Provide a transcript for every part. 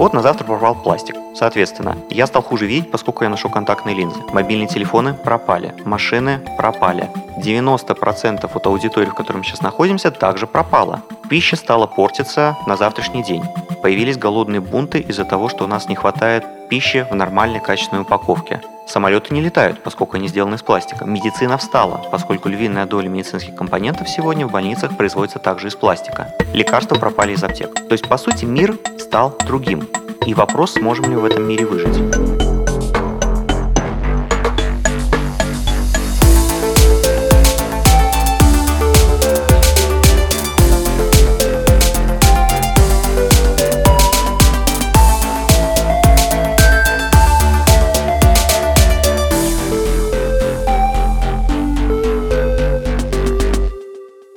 Вот на завтра пропал пластик. Соответственно, я стал хуже видеть, поскольку я ношу контактные линзы. Мобильные телефоны пропали, машины пропали. 90% от аудитории, в которой мы сейчас находимся, также пропала. Пища стала портиться на завтрашний день. Появились голодные бунты из-за того, что у нас не хватает пищи в нормальной качественной упаковке. Самолеты не летают, поскольку они сделаны из пластика. Медицина встала, поскольку львиная доля медицинских компонентов сегодня в больницах производится также из пластика. Лекарства пропали из аптек. То есть, по сути, мир стал другим. И вопрос, сможем ли в этом мире выжить.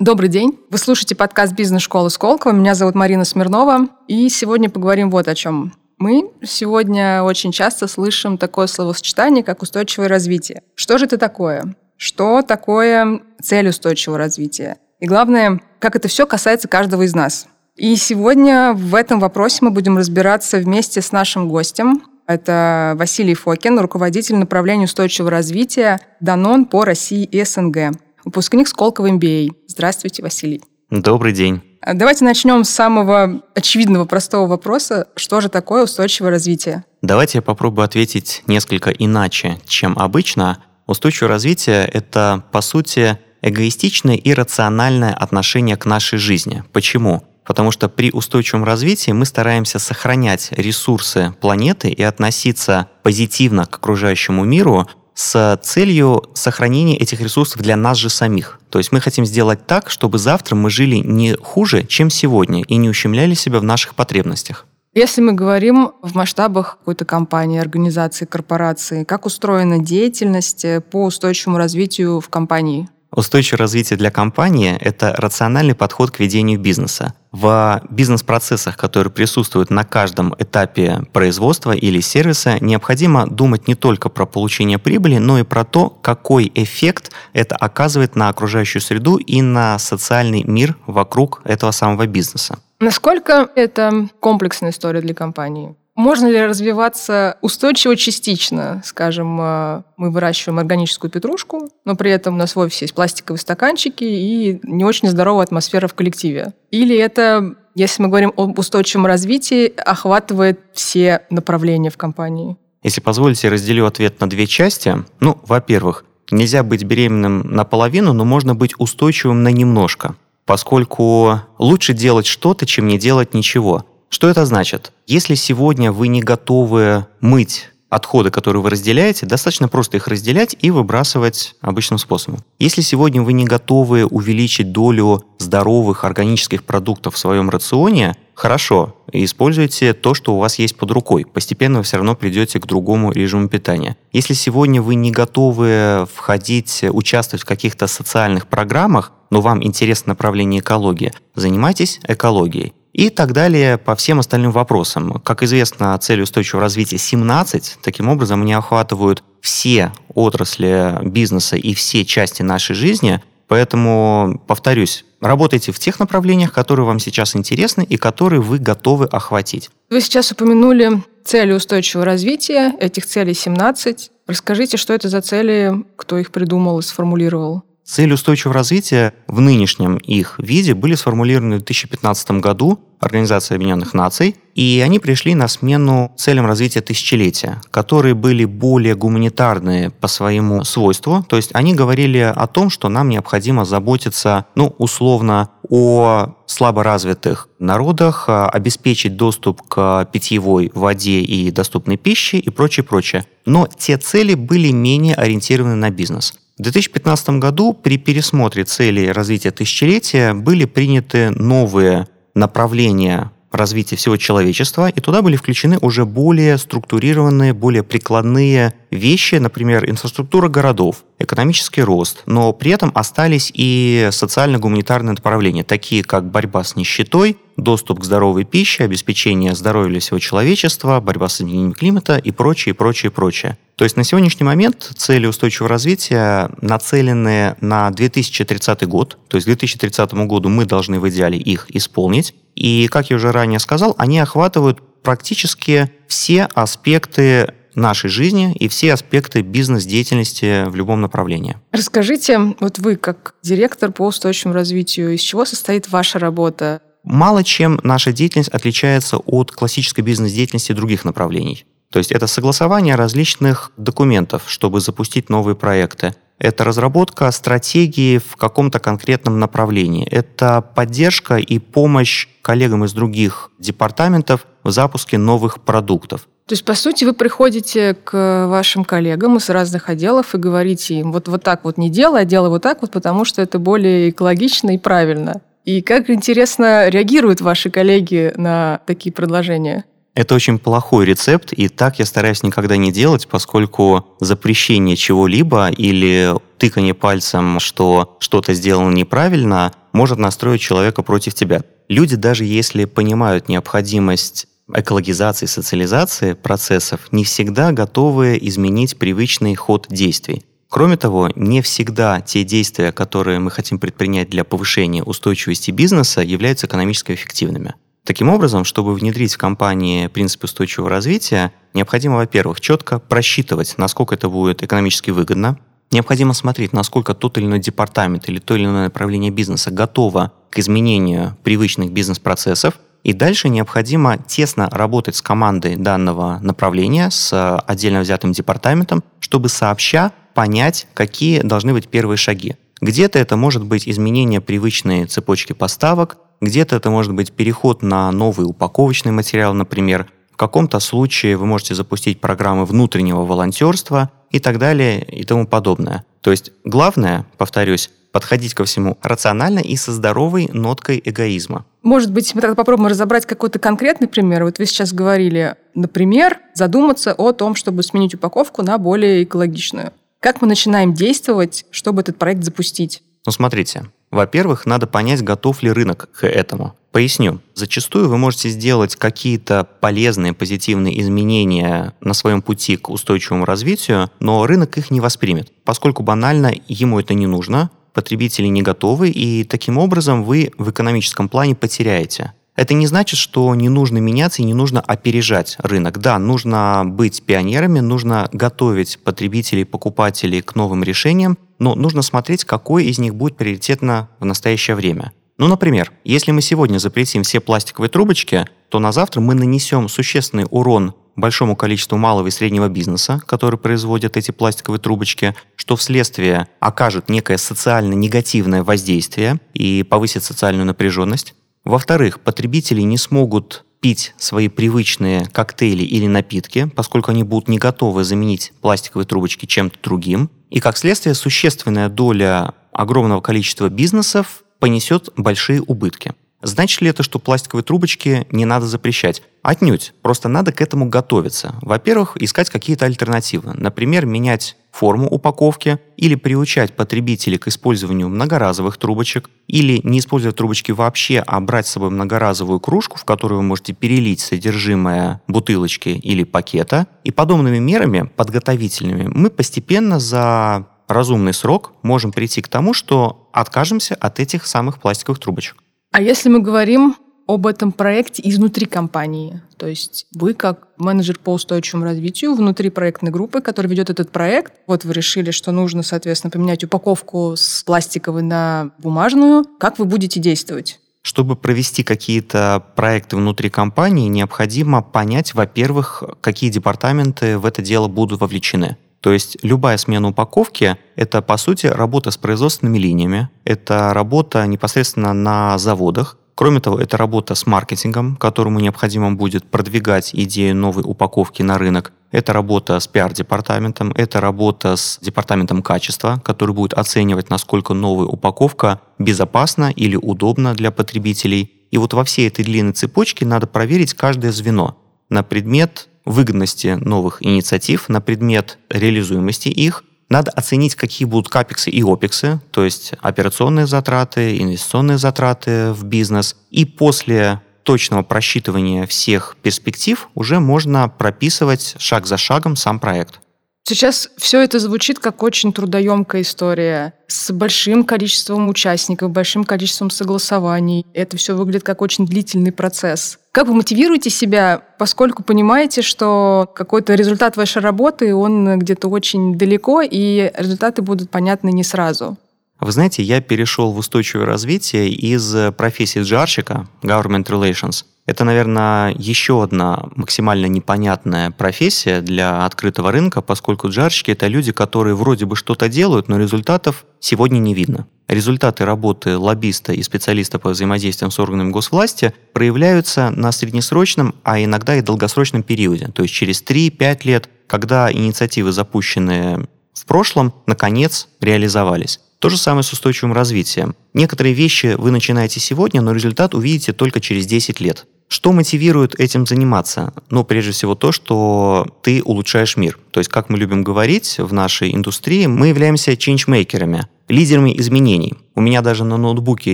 Добрый день. Вы слушаете подкаст «Бизнес-школы Сколково». Меня зовут Марина Смирнова. И сегодня поговорим вот о чем. Мы сегодня очень часто слышим такое словосочетание, как устойчивое развитие. Что же это такое? Что такое цель устойчивого развития? И главное, как это все касается каждого из нас. И сегодня в этом вопросе мы будем разбираться вместе с нашим гостем. Это Василий Фокин, руководитель направления устойчивого развития Данон по России и СНГ выпускник Сколково MBA. Здравствуйте, Василий. Добрый день. А давайте начнем с самого очевидного, простого вопроса. Что же такое устойчивое развитие? Давайте я попробую ответить несколько иначе, чем обычно. Устойчивое развитие – это, по сути, эгоистичное и рациональное отношение к нашей жизни. Почему? Потому что при устойчивом развитии мы стараемся сохранять ресурсы планеты и относиться позитивно к окружающему миру, с целью сохранения этих ресурсов для нас же самих. То есть мы хотим сделать так, чтобы завтра мы жили не хуже, чем сегодня, и не ущемляли себя в наших потребностях. Если мы говорим в масштабах какой-то компании, организации, корпорации, как устроена деятельность по устойчивому развитию в компании? Устойчивое развитие для компании – это рациональный подход к ведению бизнеса. В бизнес-процессах, которые присутствуют на каждом этапе производства или сервиса, необходимо думать не только про получение прибыли, но и про то, какой эффект это оказывает на окружающую среду и на социальный мир вокруг этого самого бизнеса. Насколько это комплексная история для компании? Можно ли развиваться устойчиво частично? Скажем, э, мы выращиваем органическую петрушку, но при этом у нас в офисе есть пластиковые стаканчики и не очень здоровая атмосфера в коллективе. Или это, если мы говорим об устойчивом развитии, охватывает все направления в компании? Если позволите, разделю ответ на две части. Ну, во-первых, нельзя быть беременным наполовину, но можно быть устойчивым на немножко поскольку лучше делать что-то, чем не делать ничего. Что это значит? Если сегодня вы не готовы мыть отходы, которые вы разделяете, достаточно просто их разделять и выбрасывать обычным способом. Если сегодня вы не готовы увеличить долю здоровых органических продуктов в своем рационе, хорошо, используйте то, что у вас есть под рукой. Постепенно вы все равно придете к другому режиму питания. Если сегодня вы не готовы входить, участвовать в каких-то социальных программах, но вам интересно направление экологии, занимайтесь экологией и так далее по всем остальным вопросам. Как известно, цели устойчивого развития 17, таким образом они охватывают все отрасли бизнеса и все части нашей жизни, поэтому, повторюсь, работайте в тех направлениях, которые вам сейчас интересны и которые вы готовы охватить. Вы сейчас упомянули цели устойчивого развития, этих целей 17. Расскажите, что это за цели, кто их придумал и сформулировал? Цели устойчивого развития в нынешнем их виде были сформулированы в 2015 году Организацией Объединенных Наций, и они пришли на смену целям развития тысячелетия, которые были более гуманитарные по своему свойству. То есть они говорили о том, что нам необходимо заботиться, ну, условно, о слаборазвитых народах, обеспечить доступ к питьевой воде и доступной пище и прочее, прочее. Но те цели были менее ориентированы на бизнес. В 2015 году при пересмотре целей развития тысячелетия были приняты новые направления развития всего человечества, и туда были включены уже более структурированные, более прикладные вещи, например, инфраструктура городов, экономический рост, но при этом остались и социально-гуманитарные направления, такие как борьба с нищетой, доступ к здоровой пище, обеспечение здоровья всего человечества, борьба с изменением климата и прочее, прочее, прочее. То есть на сегодняшний момент цели устойчивого развития нацелены на 2030 год, то есть к 2030 году мы должны в идеале их исполнить. И, как я уже ранее сказал, они охватывают практически все аспекты нашей жизни и все аспекты бизнес-деятельности в любом направлении. Расскажите, вот вы как директор по устойчивому развитию, из чего состоит ваша работа? Мало чем наша деятельность отличается от классической бизнес-деятельности других направлений. То есть это согласование различных документов, чтобы запустить новые проекты. Это разработка стратегии в каком-то конкретном направлении. Это поддержка и помощь коллегам из других департаментов в запуске новых продуктов. То есть, по сути, вы приходите к вашим коллегам из разных отделов и говорите им, вот, вот так вот не делай, а делай вот так вот, потому что это более экологично и правильно. И как интересно реагируют ваши коллеги на такие предложения? Это очень плохой рецепт, и так я стараюсь никогда не делать, поскольку запрещение чего-либо или тыкание пальцем, что что-то сделано неправильно, может настроить человека против тебя. Люди, даже если понимают необходимость экологизации, социализации процессов, не всегда готовы изменить привычный ход действий. Кроме того, не всегда те действия, которые мы хотим предпринять для повышения устойчивости бизнеса, являются экономически эффективными. Таким образом, чтобы внедрить в компании принцип устойчивого развития, необходимо, во-первых, четко просчитывать, насколько это будет экономически выгодно. Необходимо смотреть, насколько тот или иной департамент или то или иное направление бизнеса готово к изменению привычных бизнес-процессов. И дальше необходимо тесно работать с командой данного направления, с отдельно взятым департаментом, чтобы сообща понять, какие должны быть первые шаги. Где-то это может быть изменение привычной цепочки поставок, где-то это может быть переход на новый упаковочный материал, например. В каком-то случае вы можете запустить программы внутреннего волонтерства и так далее и тому подобное. То есть главное, повторюсь, подходить ко всему рационально и со здоровой ноткой эгоизма. Может быть, мы тогда попробуем разобрать какой-то конкретный пример. Вот вы сейчас говорили, например, задуматься о том, чтобы сменить упаковку на более экологичную. Как мы начинаем действовать, чтобы этот проект запустить? Ну, смотрите. Во-первых, надо понять, готов ли рынок к этому. Поясню. Зачастую вы можете сделать какие-то полезные, позитивные изменения на своем пути к устойчивому развитию, но рынок их не воспримет, поскольку банально ему это не нужно, потребители не готовы, и таким образом вы в экономическом плане потеряете. Это не значит, что не нужно меняться и не нужно опережать рынок. Да, нужно быть пионерами, нужно готовить потребителей, покупателей к новым решениям, но нужно смотреть, какой из них будет приоритетно в настоящее время. Ну, например, если мы сегодня запретим все пластиковые трубочки, то на завтра мы нанесем существенный урон большому количеству малого и среднего бизнеса, который производит эти пластиковые трубочки, что вследствие окажет некое социально негативное воздействие и повысит социальную напряженность. Во-вторых, потребители не смогут пить свои привычные коктейли или напитки, поскольку они будут не готовы заменить пластиковые трубочки чем-то другим. И как следствие, существенная доля огромного количества бизнесов понесет большие убытки. Значит ли это, что пластиковые трубочки не надо запрещать? Отнюдь. Просто надо к этому готовиться. Во-первых, искать какие-то альтернативы. Например, менять форму упаковки или приучать потребителей к использованию многоразовых трубочек или не использовать трубочки вообще, а брать с собой многоразовую кружку, в которую вы можете перелить содержимое бутылочки или пакета. И подобными мерами, подготовительными, мы постепенно за разумный срок можем прийти к тому, что откажемся от этих самых пластиковых трубочек. А если мы говорим об этом проекте изнутри компании, то есть вы как менеджер по устойчивому развитию внутри проектной группы, который ведет этот проект, вот вы решили, что нужно, соответственно, поменять упаковку с пластиковой на бумажную, как вы будете действовать? Чтобы провести какие-то проекты внутри компании, необходимо понять, во-первых, какие департаменты в это дело будут вовлечены. То есть любая смена упаковки – это, по сути, работа с производственными линиями, это работа непосредственно на заводах, Кроме того, это работа с маркетингом, которому необходимо будет продвигать идею новой упаковки на рынок. Это работа с пиар-департаментом, это работа с департаментом качества, который будет оценивать, насколько новая упаковка безопасна или удобна для потребителей. И вот во всей этой длинной цепочке надо проверить каждое звено на предмет выгодности новых инициатив, на предмет реализуемости их, надо оценить, какие будут капексы и опексы, то есть операционные затраты, инвестиционные затраты в бизнес. И после точного просчитывания всех перспектив уже можно прописывать шаг за шагом сам проект. Сейчас все это звучит как очень трудоемкая история с большим количеством участников, большим количеством согласований. Это все выглядит как очень длительный процесс. Как вы мотивируете себя, поскольку понимаете, что какой-то результат вашей работы, он где-то очень далеко, и результаты будут понятны не сразу? Вы знаете, я перешел в устойчивое развитие из профессии джарщика, government relations, это, наверное, еще одна максимально непонятная профессия для открытого рынка, поскольку джарщики – это люди, которые вроде бы что-то делают, но результатов сегодня не видно. Результаты работы лоббиста и специалиста по взаимодействиям с органами госвласти проявляются на среднесрочном, а иногда и долгосрочном периоде, то есть через 3-5 лет, когда инициативы, запущенные в прошлом, наконец реализовались. То же самое с устойчивым развитием. Некоторые вещи вы начинаете сегодня, но результат увидите только через 10 лет. Что мотивирует этим заниматься? Ну, прежде всего то, что ты улучшаешь мир. То есть, как мы любим говорить в нашей индустрии, мы являемся ченджмейкерами, лидерами изменений. У меня даже на ноутбуке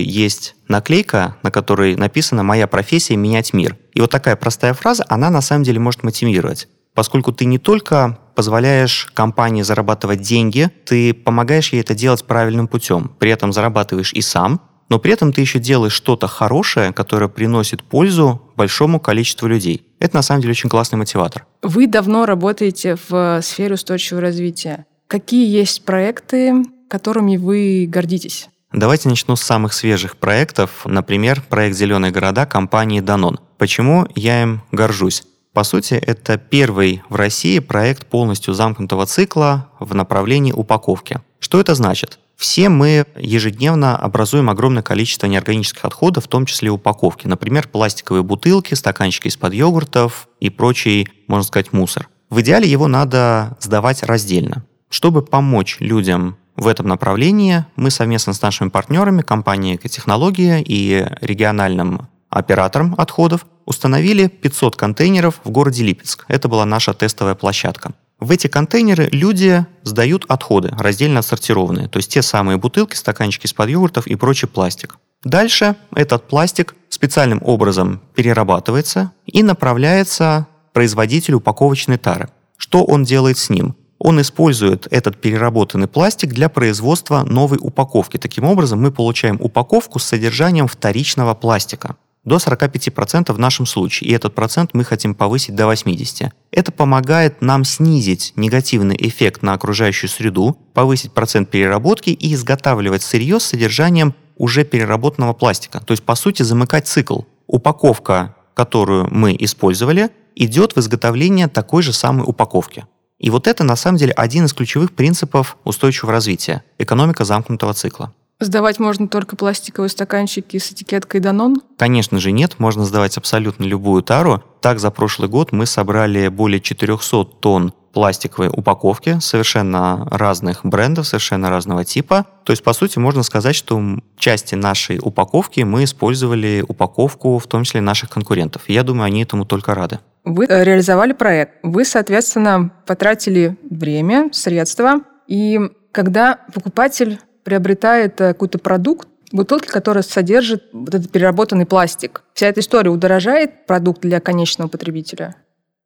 есть наклейка, на которой написано «Моя профессия – менять мир». И вот такая простая фраза, она на самом деле может мотивировать поскольку ты не только позволяешь компании зарабатывать деньги, ты помогаешь ей это делать правильным путем. При этом зарабатываешь и сам, но при этом ты еще делаешь что-то хорошее, которое приносит пользу большому количеству людей. Это на самом деле очень классный мотиватор. Вы давно работаете в сфере устойчивого развития. Какие есть проекты, которыми вы гордитесь? Давайте начну с самых свежих проектов. Например, проект «Зеленые города» компании Danone. Почему я им горжусь? По сути, это первый в России проект полностью замкнутого цикла в направлении упаковки. Что это значит? Все мы ежедневно образуем огромное количество неорганических отходов, в том числе упаковки. Например, пластиковые бутылки, стаканчики из-под йогуртов и прочий, можно сказать, мусор. В идеале его надо сдавать раздельно. Чтобы помочь людям в этом направлении, мы совместно с нашими партнерами, компанией «Экотехнология» и региональным оператором отходов установили 500 контейнеров в городе Липецк. Это была наша тестовая площадка. В эти контейнеры люди сдают отходы, раздельно отсортированные, то есть те самые бутылки, стаканчики из-под йогуртов и прочий пластик. Дальше этот пластик специальным образом перерабатывается и направляется производителю упаковочной тары. Что он делает с ним? Он использует этот переработанный пластик для производства новой упаковки. Таким образом, мы получаем упаковку с содержанием вторичного пластика до 45% в нашем случае, и этот процент мы хотим повысить до 80%. Это помогает нам снизить негативный эффект на окружающую среду, повысить процент переработки и изготавливать сырье с содержанием уже переработанного пластика. То есть, по сути, замыкать цикл. Упаковка, которую мы использовали, идет в изготовление такой же самой упаковки. И вот это, на самом деле, один из ключевых принципов устойчивого развития – экономика замкнутого цикла. Сдавать можно только пластиковые стаканчики с этикеткой Данон? Конечно же нет, можно сдавать абсолютно любую тару. Так, за прошлый год мы собрали более 400 тонн пластиковой упаковки совершенно разных брендов, совершенно разного типа. То есть, по сути, можно сказать, что в части нашей упаковки мы использовали упаковку, в том числе наших конкурентов. я думаю, они этому только рады. Вы э, реализовали проект. Вы, соответственно, потратили время, средства. И когда покупатель приобретает э, какой-то продукт, бутылки, которая содержит вот этот переработанный пластик. Вся эта история удорожает продукт для конечного потребителя?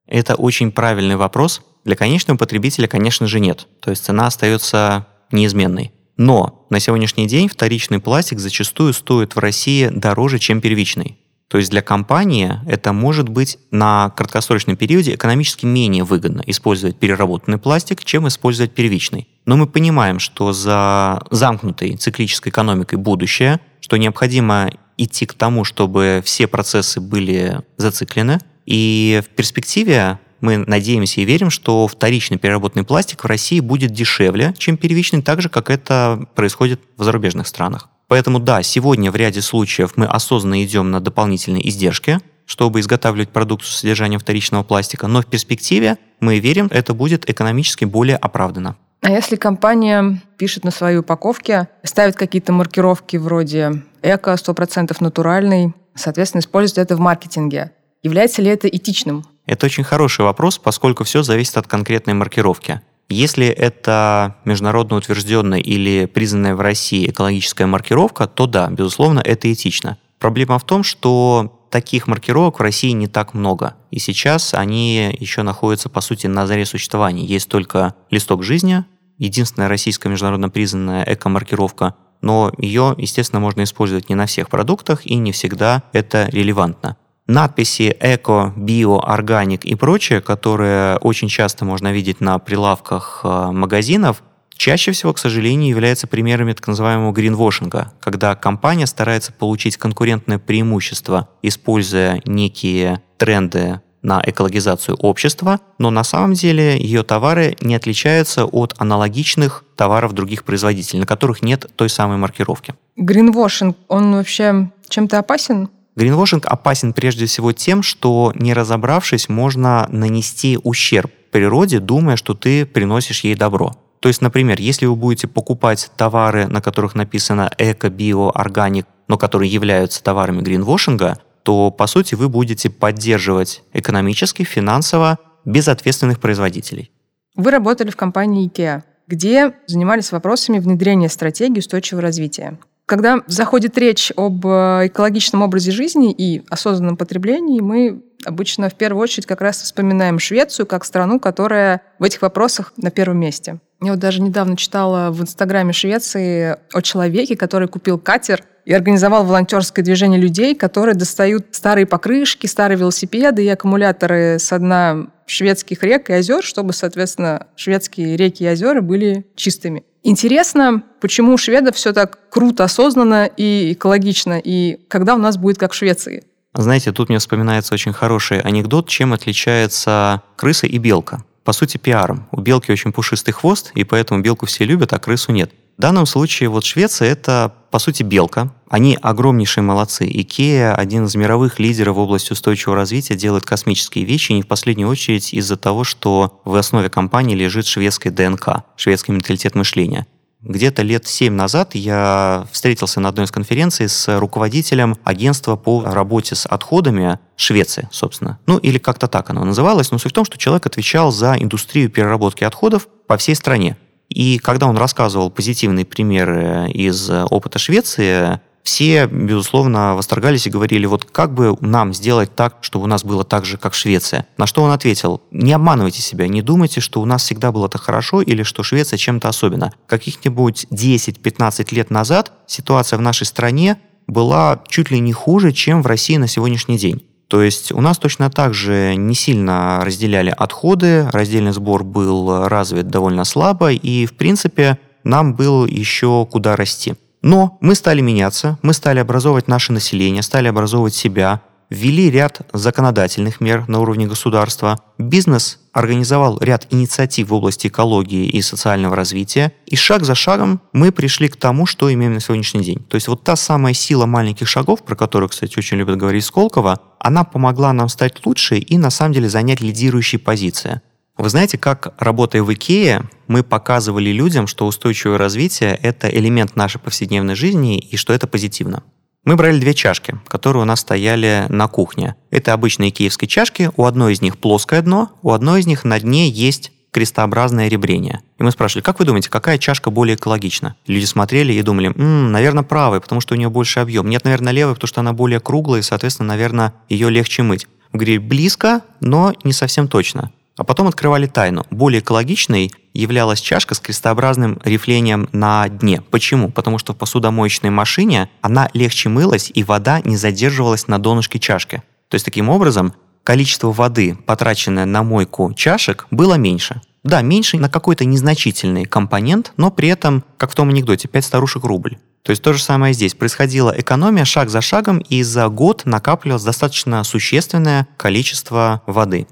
Это очень правильный вопрос. Для конечного потребителя, конечно же, нет. То есть цена остается неизменной. Но на сегодняшний день вторичный пластик зачастую стоит в России дороже, чем первичный. То есть для компании это может быть на краткосрочном периоде экономически менее выгодно использовать переработанный пластик, чем использовать первичный. Но мы понимаем, что за замкнутой циклической экономикой будущее, что необходимо идти к тому, чтобы все процессы были зациклены. И в перспективе мы надеемся и верим, что вторичный переработанный пластик в России будет дешевле, чем первичный, так же, как это происходит в зарубежных странах. Поэтому да, сегодня в ряде случаев мы осознанно идем на дополнительные издержки, чтобы изготавливать продукцию с содержанием вторичного пластика, но в перспективе мы верим, это будет экономически более оправдано. А если компания пишет на своей упаковке, ставит какие-то маркировки вроде эко, 100% натуральный, соответственно, использует это в маркетинге, является ли это этичным? Это очень хороший вопрос, поскольку все зависит от конкретной маркировки. Если это международно утвержденная или признанная в России экологическая маркировка, то да, безусловно, это этично. Проблема в том, что таких маркировок в России не так много. И сейчас они еще находятся, по сути, на заре существования. Есть только листок жизни, единственная российская международно признанная эко-маркировка, но ее, естественно, можно использовать не на всех продуктах и не всегда это релевантно. Надписи эко, био, органик и прочее, которые очень часто можно видеть на прилавках э, магазинов, чаще всего, к сожалению, являются примерами так называемого гринвошинга, когда компания старается получить конкурентное преимущество, используя некие тренды на экологизацию общества, но на самом деле ее товары не отличаются от аналогичных товаров других производителей, на которых нет той самой маркировки. Гринвошинг, он вообще чем-то опасен? Гринвошинг опасен прежде всего тем, что не разобравшись, можно нанести ущерб природе, думая, что ты приносишь ей добро. То есть, например, если вы будете покупать товары, на которых написано эко, био, органик, но которые являются товарами гринвошинга, то, по сути, вы будете поддерживать экономически, финансово безответственных производителей. Вы работали в компании IKEA, где занимались вопросами внедрения стратегии устойчивого развития. Когда заходит речь об э, экологичном образе жизни и осознанном потреблении, мы обычно в первую очередь как раз вспоминаем Швецию как страну, которая в этих вопросах на первом месте. Я вот даже недавно читала в Инстаграме Швеции о человеке, который купил катер и организовал волонтерское движение людей, которые достают старые покрышки, старые велосипеды и аккумуляторы с дна шведских рек и озер, чтобы, соответственно, шведские реки и озера были чистыми. Интересно, почему у шведов все так круто, осознанно и экологично, и когда у нас будет как в Швеции? Знаете, тут мне вспоминается очень хороший анекдот, чем отличается крыса и белка. По сути, пиаром. У белки очень пушистый хвост, и поэтому белку все любят, а крысу нет. В данном случае вот Швеция – это, по сути, белка. Они огромнейшие молодцы. Икея – один из мировых лидеров в области устойчивого развития, делает космические вещи, не в последнюю очередь из-за того, что в основе компании лежит шведская ДНК, шведский менталитет мышления. Где-то лет семь назад я встретился на одной из конференций с руководителем агентства по работе с отходами Швеции, собственно. Ну, или как-то так оно называлось. Но суть в том, что человек отвечал за индустрию переработки отходов по всей стране. И когда он рассказывал позитивные примеры из опыта Швеции, все, безусловно, восторгались и говорили, вот как бы нам сделать так, чтобы у нас было так же, как Швеция. На что он ответил, не обманывайте себя, не думайте, что у нас всегда было так хорошо или что Швеция чем-то особенно. Каких-нибудь 10-15 лет назад ситуация в нашей стране была чуть ли не хуже, чем в России на сегодняшний день. То есть у нас точно так же не сильно разделяли отходы, раздельный сбор был развит довольно слабо, и, в принципе, нам было еще куда расти. Но мы стали меняться, мы стали образовывать наше население, стали образовывать себя, ввели ряд законодательных мер на уровне государства, бизнес организовал ряд инициатив в области экологии и социального развития, и шаг за шагом мы пришли к тому, что имеем на сегодняшний день. То есть вот та самая сила маленьких шагов, про которую, кстати, очень любят говорить Сколково, она помогла нам стать лучше и на самом деле занять лидирующие позиции. Вы знаете, как работая в Икее, мы показывали людям, что устойчивое развитие – это элемент нашей повседневной жизни и что это позитивно. Мы брали две чашки, которые у нас стояли на кухне. Это обычные киевские чашки, у одной из них плоское дно, у одной из них на дне есть крестообразное ребрение. И мы спрашивали, как вы думаете, какая чашка более экологична? Люди смотрели и думали, м-м, наверное, правая, потому что у нее больше объем. Нет, наверное, левая, потому что она более круглая, и, соответственно, наверное, ее легче мыть. Мы говорили, близко, но не совсем точно. А потом открывали тайну. Более экологичной являлась чашка с крестообразным рифлением на дне. Почему? Потому что в посудомоечной машине она легче мылась, и вода не задерживалась на донышке чашки. То есть таким образом количество воды, потраченное на мойку чашек, было меньше. Да, меньше на какой-то незначительный компонент, но при этом, как в том анекдоте, 5 старушек рубль. То есть то же самое здесь. Происходила экономия шаг за шагом, и за год накапливалось достаточно существенное количество воды.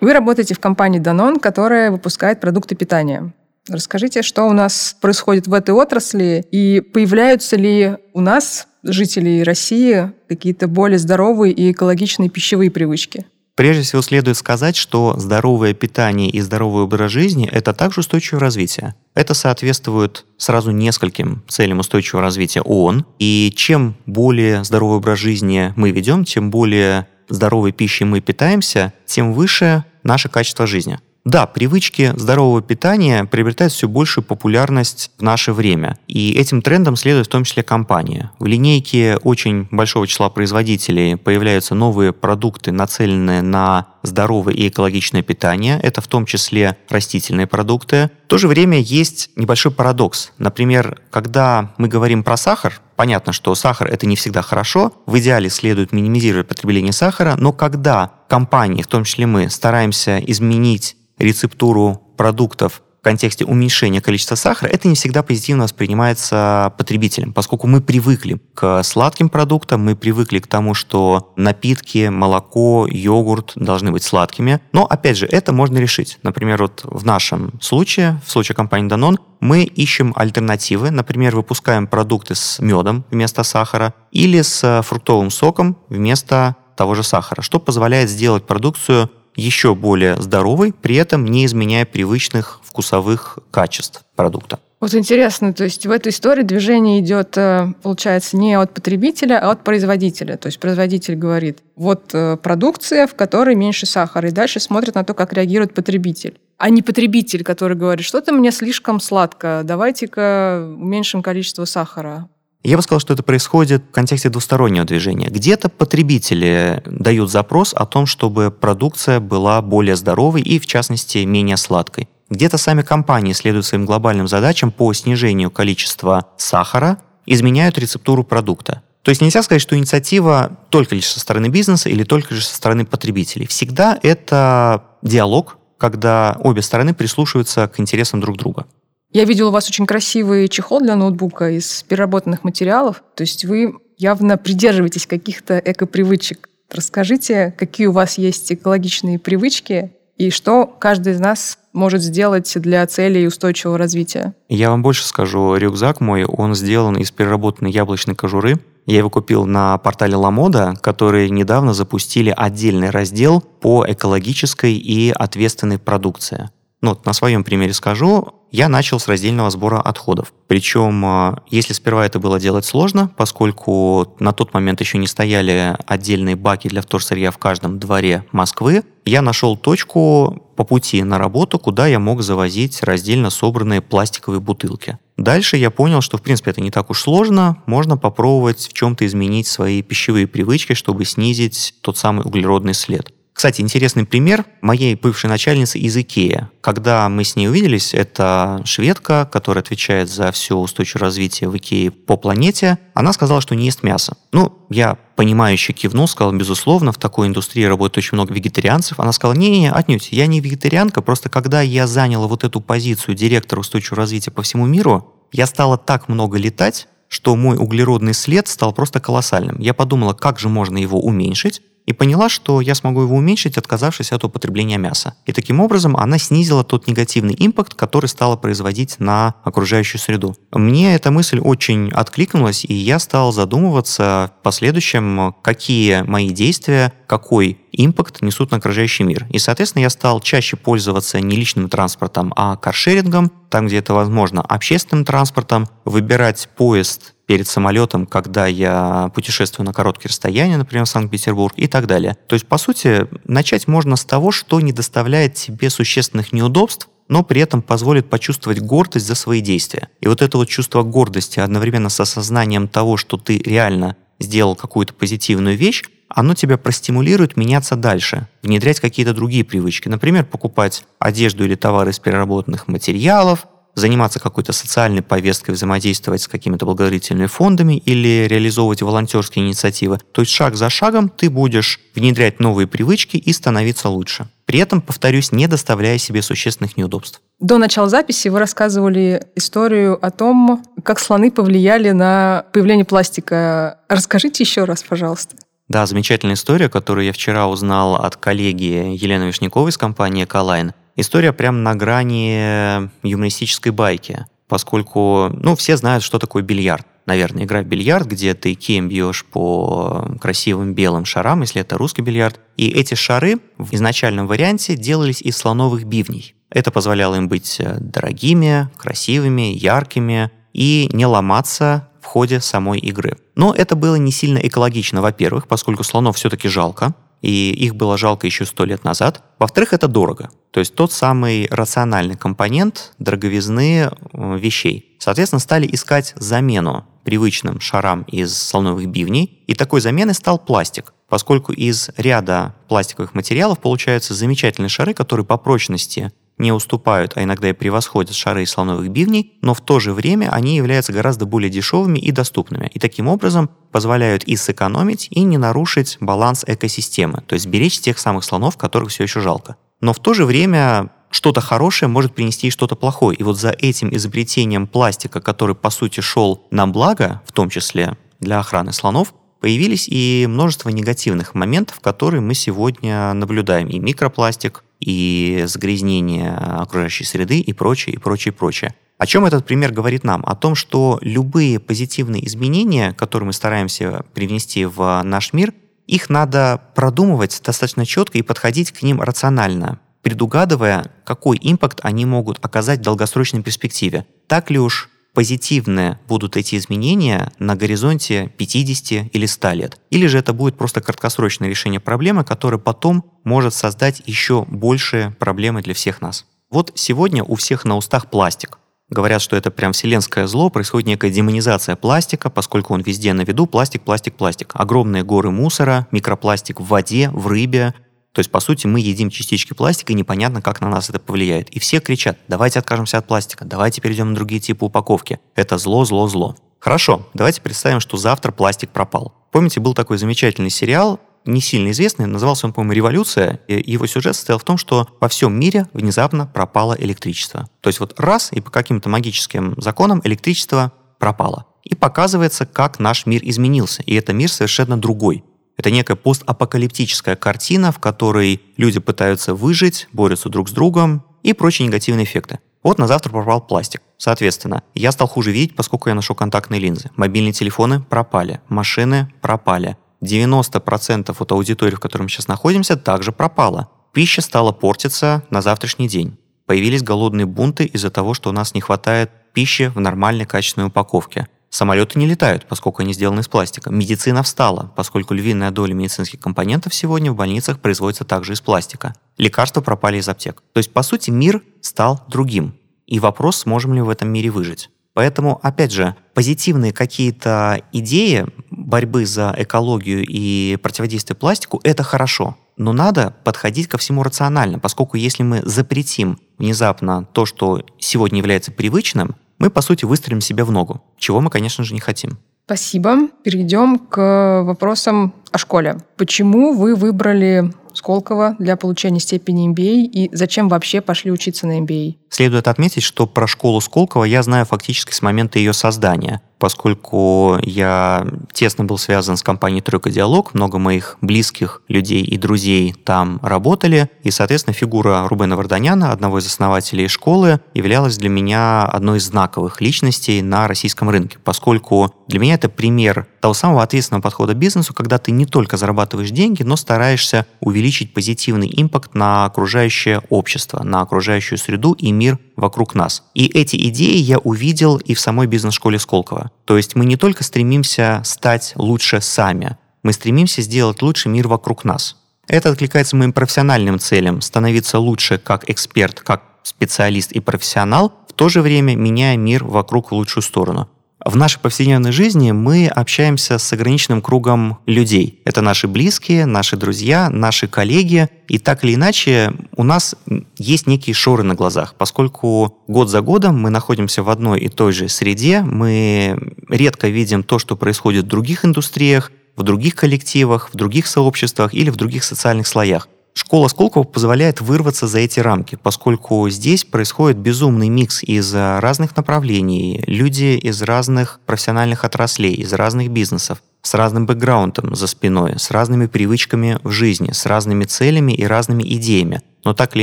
Вы работаете в компании Danone, которая выпускает продукты питания. Расскажите, что у нас происходит в этой отрасли и появляются ли у нас, жителей России, какие-то более здоровые и экологичные пищевые привычки? Прежде всего следует сказать, что здоровое питание и здоровый образ жизни – это также устойчивое развитие. Это соответствует сразу нескольким целям устойчивого развития ООН. И чем более здоровый образ жизни мы ведем, тем более здоровой пищей мы питаемся, тем выше наше качество жизни. Да, привычки здорового питания приобретают все большую популярность в наше время. И этим трендом следует в том числе компания. В линейке очень большого числа производителей появляются новые продукты, нацеленные на здоровое и экологичное питание. Это в том числе растительные продукты. В то же время есть небольшой парадокс. Например, когда мы говорим про сахар, понятно, что сахар это не всегда хорошо. В идеале следует минимизировать потребление сахара, но когда компании, в том числе мы, стараемся изменить рецептуру продуктов в контексте уменьшения количества сахара, это не всегда позитивно воспринимается потребителем, поскольку мы привыкли к сладким продуктам, мы привыкли к тому, что напитки, молоко, йогурт должны быть сладкими. Но, опять же, это можно решить. Например, вот в нашем случае, в случае компании Danone, мы ищем альтернативы. Например, выпускаем продукты с медом вместо сахара или с фруктовым соком вместо того же сахара, что позволяет сделать продукцию еще более здоровой, при этом не изменяя привычных вкусовых качеств продукта. Вот интересно, то есть в этой истории движение идет, э, получается, не от потребителя, а от производителя. То есть производитель говорит, вот э, продукция, в которой меньше сахара, и дальше смотрит на то, как реагирует потребитель. А не потребитель, который говорит, что-то мне слишком сладко, давайте-ка уменьшим количество сахара. Я бы сказал, что это происходит в контексте двустороннего движения. Где-то потребители дают запрос о том, чтобы продукция была более здоровой и, в частности, менее сладкой. Где-то сами компании следуют своим глобальным задачам по снижению количества сахара, изменяют рецептуру продукта. То есть нельзя сказать, что инициатива только лишь со стороны бизнеса или только лишь со стороны потребителей. Всегда это диалог, когда обе стороны прислушиваются к интересам друг друга. Я видела у вас очень красивый чехол для ноутбука из переработанных материалов. То есть вы явно придерживаетесь каких-то экопривычек. Расскажите, какие у вас есть экологичные привычки и что каждый из нас может сделать для целей устойчивого развития? Я вам больше скажу. Рюкзак мой, он сделан из переработанной яблочной кожуры. Я его купил на портале Ламода, которые недавно запустили отдельный раздел по экологической и ответственной продукции. Ну, вот на своем примере скажу, я начал с раздельного сбора отходов. Причем, а, если сперва это было делать сложно, поскольку на тот момент еще не стояли отдельные баки для вторсырья в каждом дворе Москвы, я нашел точку по пути на работу, куда я мог завозить раздельно собранные пластиковые бутылки. Дальше я понял, что в принципе это не так уж сложно, можно попробовать в чем-то изменить свои пищевые привычки, чтобы снизить тот самый углеродный след. Кстати, интересный пример моей бывшей начальницы из Икея. Когда мы с ней увиделись, это шведка, которая отвечает за все устойчивое развитие в Икее по планете. Она сказала, что не ест мясо. Ну, я понимающе кивнул, сказал, безусловно, в такой индустрии работает очень много вегетарианцев. Она сказала, не-не-не, отнюдь, я не вегетарианка, просто когда я заняла вот эту позицию директора устойчивого развития по всему миру, я стала так много летать, что мой углеродный след стал просто колоссальным. Я подумала, как же можно его уменьшить, и поняла, что я смогу его уменьшить, отказавшись от употребления мяса. И таким образом она снизила тот негативный импакт, который стала производить на окружающую среду. Мне эта мысль очень откликнулась, и я стал задумываться в последующем, какие мои действия, какой импакт несут на окружающий мир. И, соответственно, я стал чаще пользоваться не личным транспортом, а каршерингом, там, где это возможно, общественным транспортом, выбирать поезд перед самолетом, когда я путешествую на короткие расстояния, например, в Санкт-Петербург и так далее. То есть, по сути, начать можно с того, что не доставляет тебе существенных неудобств, но при этом позволит почувствовать гордость за свои действия. И вот это вот чувство гордости одновременно с осознанием того, что ты реально сделал какую-то позитивную вещь, оно тебя простимулирует меняться дальше, внедрять какие-то другие привычки. Например, покупать одежду или товары из переработанных материалов, заниматься какой-то социальной повесткой, взаимодействовать с какими-то благотворительными фондами или реализовывать волонтерские инициативы. То есть шаг за шагом ты будешь внедрять новые привычки и становиться лучше. При этом, повторюсь, не доставляя себе существенных неудобств. До начала записи вы рассказывали историю о том, как слоны повлияли на появление пластика. Расскажите еще раз, пожалуйста. Да, замечательная история, которую я вчера узнал от коллеги Елены Вишняковой из компании «Эколайн». История прям на грани юмористической байки, поскольку, ну, все знают, что такое бильярд. Наверное, игра в бильярд, где ты кием бьешь по красивым белым шарам, если это русский бильярд. И эти шары в изначальном варианте делались из слоновых бивней. Это позволяло им быть э, дорогими, красивыми, яркими и не ломаться в ходе самой игры. Но это было не сильно экологично, во-первых, поскольку слонов все-таки жалко, и их было жалко еще сто лет назад. Во-вторых, это дорого. То есть тот самый рациональный компонент дороговизны э, вещей. Соответственно, стали искать замену привычным шарам из слоновых бивней, и такой заменой стал пластик, поскольку из ряда пластиковых материалов получаются замечательные шары, которые по прочности не уступают, а иногда и превосходят шары из слоновых бивней, но в то же время они являются гораздо более дешевыми и доступными. И таким образом позволяют и сэкономить, и не нарушить баланс экосистемы, то есть беречь тех самых слонов, которых все еще жалко. Но в то же время что-то хорошее может принести и что-то плохое. И вот за этим изобретением пластика, который по сути шел на благо, в том числе для охраны слонов, появились и множество негативных моментов, которые мы сегодня наблюдаем. И микропластик, и загрязнение окружающей среды и прочее, и прочее, и прочее. О чем этот пример говорит нам? О том, что любые позитивные изменения, которые мы стараемся привнести в наш мир, их надо продумывать достаточно четко и подходить к ним рационально, предугадывая, какой импакт они могут оказать в долгосрочной перспективе. Так ли уж позитивные будут эти изменения на горизонте 50 или 100 лет. Или же это будет просто краткосрочное решение проблемы, которое потом может создать еще большие проблемы для всех нас. Вот сегодня у всех на устах пластик. Говорят, что это прям вселенское зло, происходит некая демонизация пластика, поскольку он везде на виду, пластик, пластик, пластик. Огромные горы мусора, микропластик в воде, в рыбе, то есть, по сути, мы едим частички пластика, и непонятно, как на нас это повлияет. И все кричат, давайте откажемся от пластика, давайте перейдем на другие типы упаковки. Это зло, зло, зло. Хорошо, давайте представим, что завтра пластик пропал. Помните, был такой замечательный сериал, не сильно известный, назывался он, по-моему, «Революция». И его сюжет состоял в том, что во всем мире внезапно пропало электричество. То есть вот раз, и по каким-то магическим законам электричество пропало. И показывается, как наш мир изменился. И это мир совершенно другой. Это некая постапокалиптическая картина, в которой люди пытаются выжить, борются друг с другом и прочие негативные эффекты. Вот на завтра пропал пластик. Соответственно, я стал хуже видеть, поскольку я ношу контактные линзы. Мобильные телефоны пропали, машины пропали. 90% от аудитории, в которой мы сейчас находимся, также пропала. Пища стала портиться на завтрашний день. Появились голодные бунты из-за того, что у нас не хватает пищи в нормальной качественной упаковке. Самолеты не летают, поскольку они сделаны из пластика. Медицина встала, поскольку львиная доля медицинских компонентов сегодня в больницах производится также из пластика. Лекарства пропали из аптек. То есть, по сути, мир стал другим. И вопрос, сможем ли в этом мире выжить. Поэтому, опять же, позитивные какие-то идеи борьбы за экологию и противодействие пластику – это хорошо. Но надо подходить ко всему рационально, поскольку если мы запретим внезапно то, что сегодня является привычным, мы, по сути, выстрелим себе в ногу, чего мы, конечно же, не хотим. Спасибо. Перейдем к вопросам о школе. Почему вы выбрали Сколково для получения степени MBA и зачем вообще пошли учиться на MBA? Следует отметить, что про школу Сколково я знаю фактически с момента ее создания поскольку я тесно был связан с компанией «Тройка Диалог», много моих близких людей и друзей там работали, и, соответственно, фигура Рубена Варданяна, одного из основателей школы, являлась для меня одной из знаковых личностей на российском рынке, поскольку для меня это пример того самого ответственного подхода к бизнесу, когда ты не только зарабатываешь деньги, но стараешься увеличить позитивный импакт на окружающее общество, на окружающую среду и мир вокруг нас. И эти идеи я увидел и в самой бизнес-школе Сколково. То есть мы не только стремимся стать лучше сами, мы стремимся сделать лучший мир вокруг нас. Это откликается моим профессиональным целям – становиться лучше как эксперт, как специалист и профессионал, в то же время меняя мир вокруг в лучшую сторону. В нашей повседневной жизни мы общаемся с ограниченным кругом людей. Это наши близкие, наши друзья, наши коллеги. И так или иначе у нас есть некие шоры на глазах, поскольку год за годом мы находимся в одной и той же среде, мы редко видим то, что происходит в других индустриях, в других коллективах, в других сообществах или в других социальных слоях. Школа Сколково позволяет вырваться за эти рамки, поскольку здесь происходит безумный микс из разных направлений, люди из разных профессиональных отраслей, из разных бизнесов, с разным бэкграундом за спиной, с разными привычками в жизни, с разными целями и разными идеями. Но так или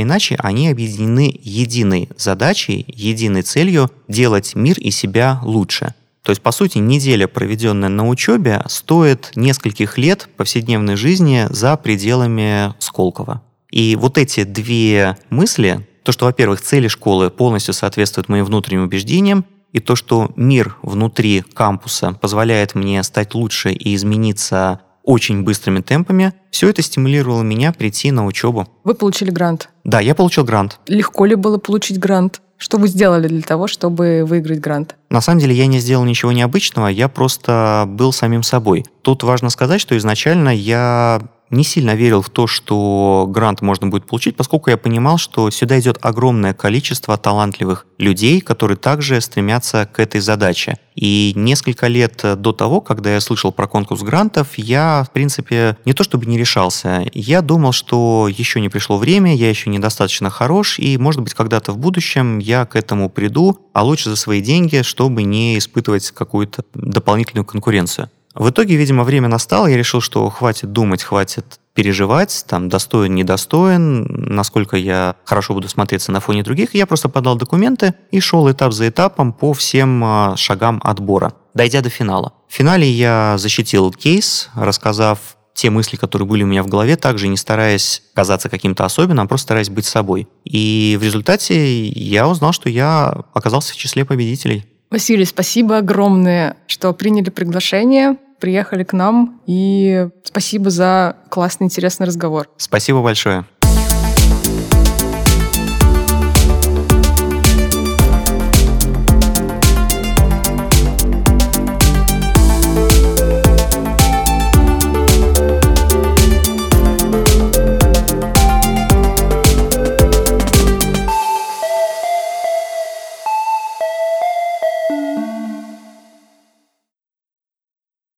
иначе, они объединены единой задачей, единой целью делать мир и себя лучше – то есть, по сути, неделя, проведенная на учебе, стоит нескольких лет повседневной жизни за пределами Сколково. И вот эти две мысли, то, что, во-первых, цели школы полностью соответствуют моим внутренним убеждениям, и то, что мир внутри кампуса позволяет мне стать лучше и измениться очень быстрыми темпами. Все это стимулировало меня прийти на учебу. Вы получили грант? Да, я получил грант. Легко ли было получить грант? Что вы сделали для того, чтобы выиграть грант? На самом деле я не сделал ничего необычного, я просто был самим собой. Тут важно сказать, что изначально я не сильно верил в то, что грант можно будет получить, поскольку я понимал, что сюда идет огромное количество талантливых людей, которые также стремятся к этой задаче. И несколько лет до того, когда я слышал про конкурс грантов, я, в принципе, не то чтобы не решался, я думал, что еще не пришло время, я еще недостаточно хорош, и, может быть, когда-то в будущем я к этому приду, а лучше за свои деньги, чтобы не испытывать какую-то дополнительную конкуренцию. В итоге, видимо, время настало, я решил, что хватит думать, хватит переживать, там, достоин, недостоин, насколько я хорошо буду смотреться на фоне других. Я просто подал документы и шел этап за этапом по всем а, шагам отбора, дойдя до финала. В финале я защитил кейс, рассказав те мысли, которые были у меня в голове, также не стараясь казаться каким-то особенным, а просто стараясь быть собой. И в результате я узнал, что я оказался в числе победителей. Василий, спасибо огромное, что приняли приглашение приехали к нам, и спасибо за классный, интересный разговор. Спасибо большое.